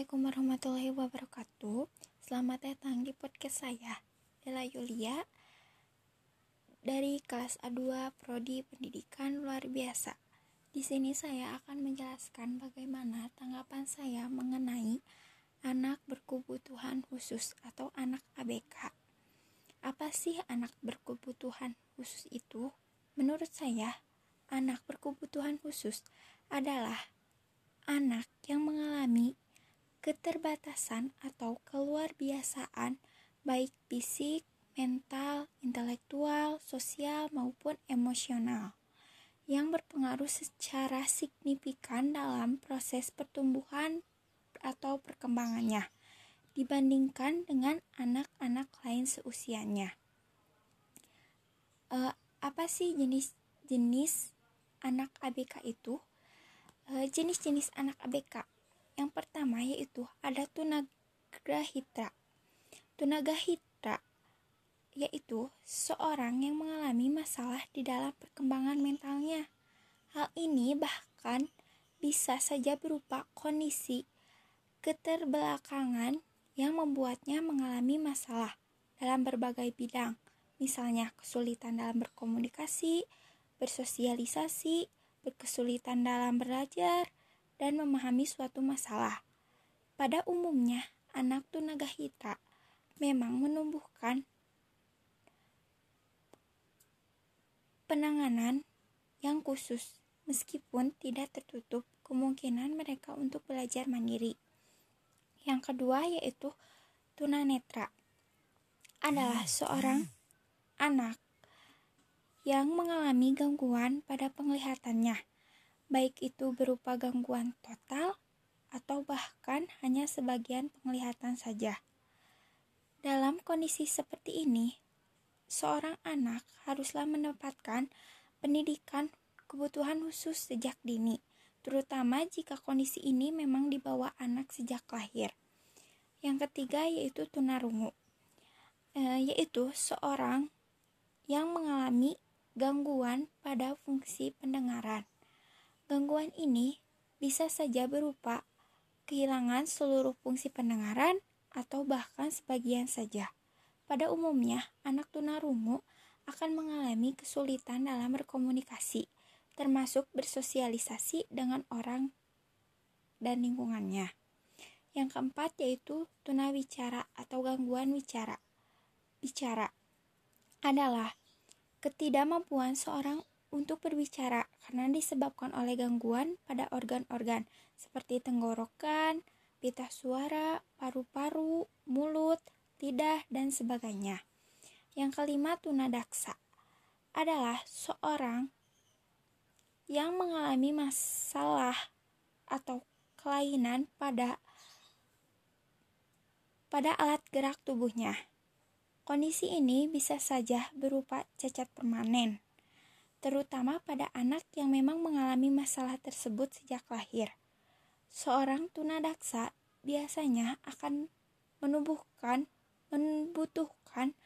Assalamualaikum warahmatullahi wabarakatuh. Selamat datang di podcast saya, Dela Yulia, dari kelas A2 Prodi Pendidikan Luar Biasa. Di sini saya akan menjelaskan bagaimana tanggapan saya mengenai anak berkebutuhan khusus atau anak ABK. Apa sih anak berkebutuhan khusus itu? Menurut saya, anak berkebutuhan khusus adalah anak yang mengalami keterbatasan atau keluar biasaan baik fisik, mental, intelektual, sosial maupun emosional yang berpengaruh secara signifikan dalam proses pertumbuhan atau perkembangannya dibandingkan dengan anak-anak lain seusianya. Uh, apa sih jenis-jenis anak ABK itu? Jenis-jenis anak ABK. Yang pertama yaitu ada tunagrahitra. Tunagrahitra yaitu seorang yang mengalami masalah di dalam perkembangan mentalnya. Hal ini bahkan bisa saja berupa kondisi keterbelakangan yang membuatnya mengalami masalah dalam berbagai bidang, misalnya kesulitan dalam berkomunikasi, bersosialisasi, berkesulitan dalam belajar, dan memahami suatu masalah. Pada umumnya, anak tunagahita memang menumbuhkan penanganan yang khusus, meskipun tidak tertutup kemungkinan mereka untuk belajar mandiri. Yang kedua yaitu tunanetra adalah seorang anak yang mengalami gangguan pada penglihatannya, baik itu berupa gangguan total atau bahkan hanya sebagian penglihatan saja. Dalam kondisi seperti ini, seorang anak haruslah mendapatkan pendidikan kebutuhan khusus sejak dini, terutama jika kondisi ini memang dibawa anak sejak lahir. Yang ketiga yaitu tunarungu, e, yaitu seorang yang mengalami gangguan pada fungsi pendengaran. Gangguan ini bisa saja berupa kehilangan seluruh fungsi pendengaran atau bahkan sebagian saja. Pada umumnya, anak tunarungu akan mengalami kesulitan dalam berkomunikasi, termasuk bersosialisasi dengan orang dan lingkungannya. Yang keempat yaitu tunawicara atau gangguan wicara. Bicara adalah ketidakmampuan seorang untuk berbicara karena disebabkan oleh gangguan pada organ-organ seperti tenggorokan, pita suara, paru-paru, mulut, lidah, dan sebagainya. Yang kelima, tunadaksa adalah seorang yang mengalami masalah atau kelainan pada pada alat gerak tubuhnya. Kondisi ini bisa saja berupa cacat permanen, terutama pada anak yang memang mengalami masalah tersebut sejak lahir. Seorang tunadaksa biasanya akan menumbuhkan membutuhkan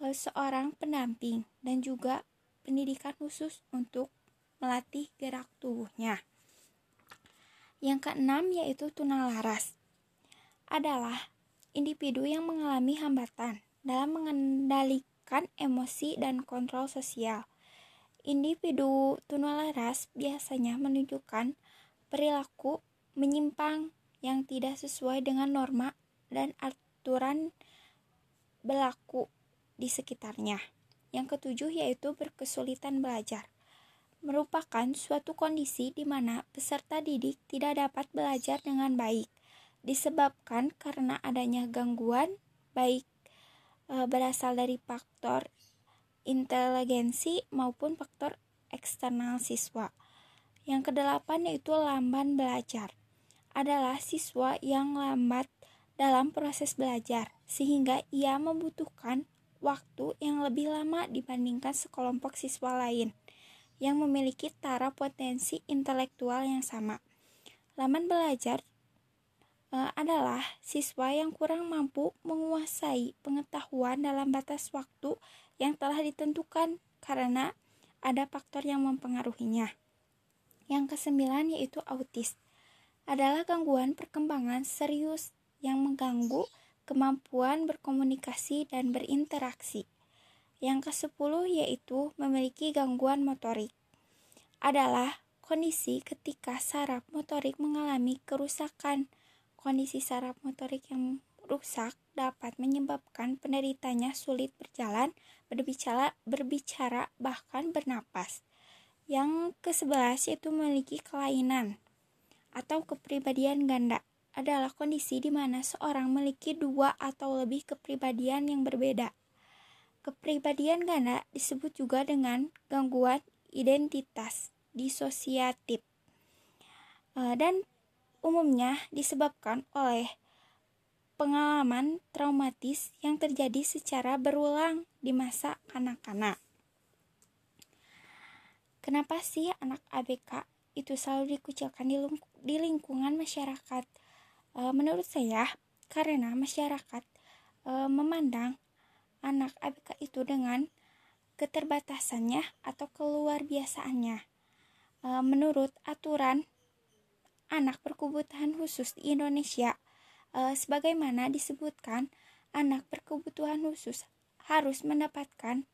e, seorang pendamping dan juga pendidikan khusus untuk melatih gerak tubuhnya. Yang keenam yaitu tunalaras adalah individu yang mengalami hambatan dalam mengendalikan emosi dan kontrol sosial. Individu tunalaras biasanya menunjukkan perilaku menyimpang yang tidak sesuai dengan norma dan aturan berlaku di sekitarnya. Yang ketujuh yaitu berkesulitan belajar. Merupakan suatu kondisi di mana peserta didik tidak dapat belajar dengan baik disebabkan karena adanya gangguan baik e, berasal dari faktor inteligensi maupun faktor eksternal siswa. Yang kedelapan yaitu lamban belajar. Adalah siswa yang lambat dalam proses belajar sehingga ia membutuhkan waktu yang lebih lama dibandingkan sekelompok siswa lain yang memiliki tara potensi intelektual yang sama. Laman belajar uh, adalah siswa yang kurang mampu menguasai pengetahuan dalam batas waktu yang telah ditentukan karena ada faktor yang mempengaruhinya. Yang kesembilan yaitu autis adalah gangguan perkembangan serius yang mengganggu kemampuan berkomunikasi dan berinteraksi. Yang ke-10 yaitu memiliki gangguan motorik. Adalah kondisi ketika saraf motorik mengalami kerusakan. Kondisi saraf motorik yang rusak dapat menyebabkan penderitanya sulit berjalan, berbicara, berbicara bahkan bernapas. Yang ke-11 yaitu memiliki kelainan atau kepribadian ganda adalah kondisi di mana seorang memiliki dua atau lebih kepribadian yang berbeda. Kepribadian ganda disebut juga dengan gangguan identitas disosiatif eh, dan umumnya disebabkan oleh pengalaman traumatis yang terjadi secara berulang di masa kanak-kanak. Kenapa sih anak ABK itu selalu dikucilkan di, di lingkungan masyarakat? E, menurut saya, karena masyarakat e, memandang anak ABK itu dengan keterbatasannya atau keluar biasaannya. E, menurut aturan anak berkebutuhan khusus di Indonesia, e, sebagaimana disebutkan, anak berkebutuhan khusus harus mendapatkan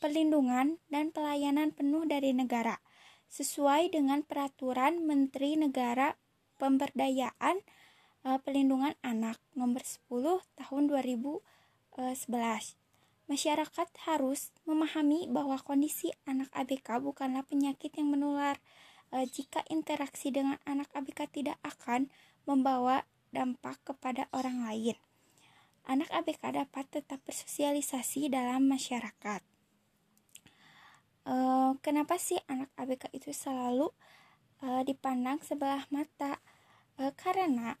perlindungan dan pelayanan penuh dari negara sesuai dengan peraturan Menteri Negara Pemberdayaan e, Pelindungan Anak nomor 10 tahun 2011. Masyarakat harus memahami bahwa kondisi anak ABK bukanlah penyakit yang menular e, jika interaksi dengan anak ABK tidak akan membawa dampak kepada orang lain. Anak ABK dapat tetap bersosialisasi dalam masyarakat. Uh, kenapa sih anak ABK itu selalu uh, dipandang sebelah mata? Uh, karena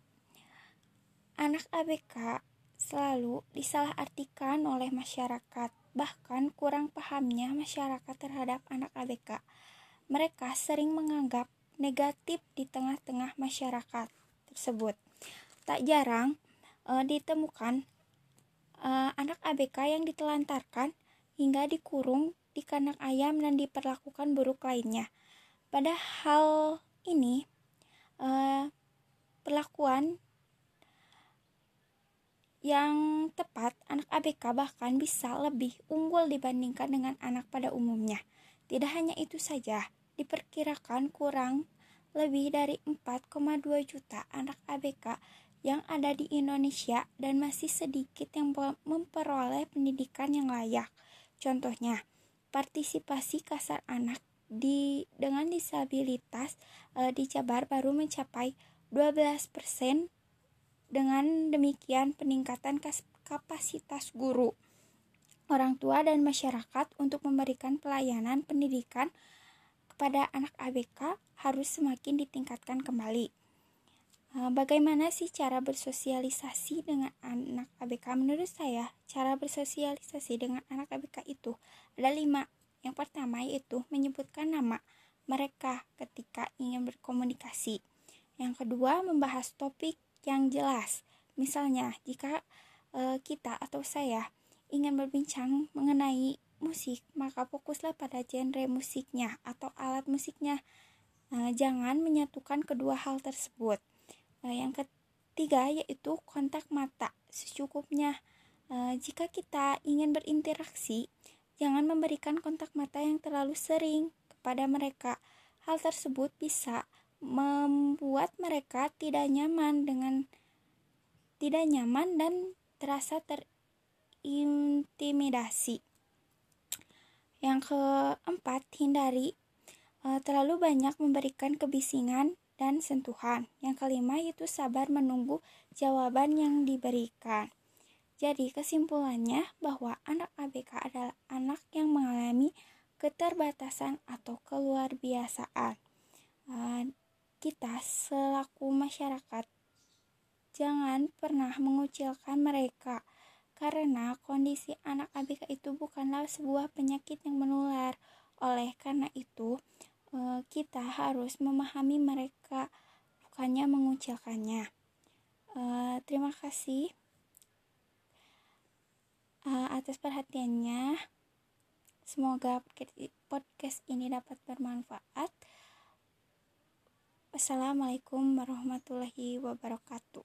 anak ABK selalu disalahartikan oleh masyarakat bahkan kurang pahamnya masyarakat terhadap anak ABK mereka sering menganggap negatif di tengah-tengah masyarakat tersebut. Tak jarang uh, ditemukan uh, anak ABK yang ditelantarkan hingga dikurung di kandang ayam dan diperlakukan buruk lainnya. Pada hal ini, eh, perlakuan yang tepat anak ABK bahkan bisa lebih unggul dibandingkan dengan anak pada umumnya. Tidak hanya itu saja, diperkirakan kurang lebih dari 4,2 juta anak ABK yang ada di Indonesia dan masih sedikit yang memperoleh pendidikan yang layak. Contohnya, partisipasi kasar anak di dengan disabilitas e, di Jabar baru mencapai 12%. Dengan demikian peningkatan kapasitas guru, orang tua dan masyarakat untuk memberikan pelayanan pendidikan kepada anak ABK harus semakin ditingkatkan kembali. Eh, bagaimana sih cara bersosialisasi dengan anak ABK? Menurut saya, cara bersosialisasi dengan anak ABK itu ada lima. Yang pertama yaitu menyebutkan nama mereka ketika ingin berkomunikasi. Yang kedua, membahas topik yang jelas. Misalnya, jika e, kita atau saya ingin berbincang mengenai musik, maka fokuslah pada genre musiknya atau alat musiknya. E, jangan menyatukan kedua hal tersebut. Nah, yang ketiga yaitu kontak mata secukupnya. Uh, jika kita ingin berinteraksi, jangan memberikan kontak mata yang terlalu sering kepada mereka. Hal tersebut bisa membuat mereka tidak nyaman dengan tidak nyaman dan terasa terintimidasi. Yang keempat, hindari uh, terlalu banyak memberikan kebisingan dan sentuhan. Yang kelima itu sabar menunggu jawaban yang diberikan. Jadi kesimpulannya bahwa anak ABK adalah anak yang mengalami keterbatasan atau keluar biasaan. Uh, kita selaku masyarakat jangan pernah mengucilkan mereka karena kondisi anak ABK itu bukanlah sebuah penyakit yang menular. Oleh karena itu, Eh, kita harus memahami mereka bukannya mengucilkannya. Uh, terima kasih uh, atas perhatiannya. Semoga podcast ini dapat bermanfaat. Wassalamualaikum warahmatullahi wabarakatuh.